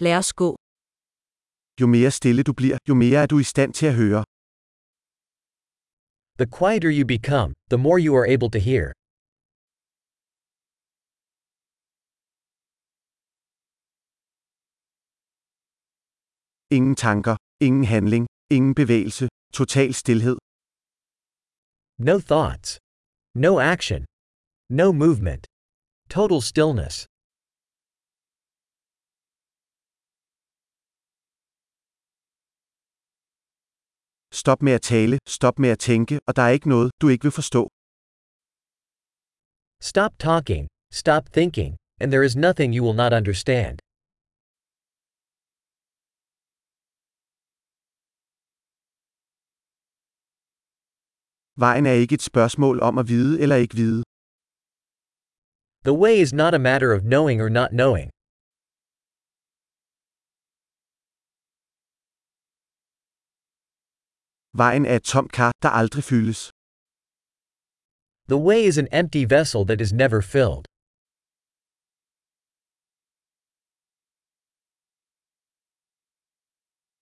Lad os gå. Jo mere stille du bliver, jo mere er du i stand til at høre. The quieter you become, the more you are able to hear. Ingen tanker, ingen handling, ingen bevægelse, total stilhed. No thoughts. No action. No movement. Total stillness. Stop med at tale, stop med at tænke, og der er ikke noget, du ikke vil forstå. Stop talking, stop thinking, and there is nothing you will not understand. Vejen er ikke et spørgsmål om at vide eller ikke vide. The way is not a matter of knowing or not knowing. Vejen er et tomt kar, der aldrig fyldes. The way is an empty vessel that is never filled.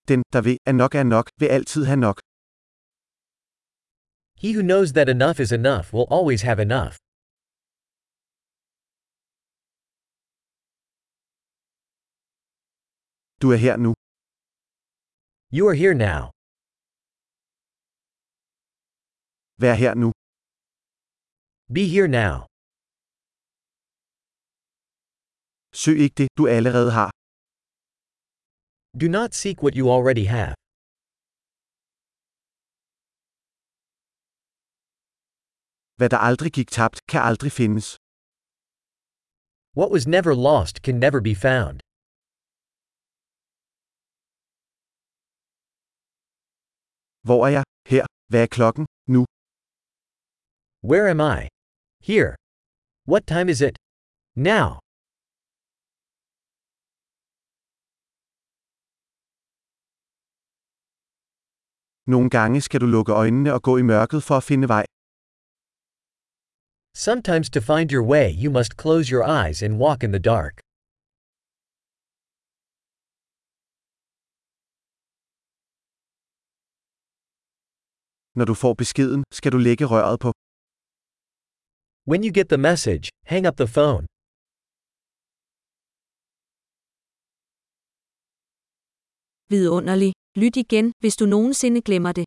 Den, der ved, at nok er nok, vil altid have nok. He who knows that enough is enough will always have enough. Du er her nu. You are here now. Vær her nu. Be here now. Søg ikke det, du allerede har. Do not seek what you already have. Hvad der aldrig gik tabt, kan aldrig findes. What was never lost can never be found. Hvor er jeg? Her. Hvad er klokken? Where am I? Here. What time is it? Now. Nogle gange skal du lukke øjnene og gå i mørket for at finde vej. Sometimes to find your way, you must close your eyes and walk in the dark. Når du får beskeden, skal du lægge røret på. When you get the message, hang up the phone. Vidunderlig. Lyt igen, hvis du nogensinde glemmer det.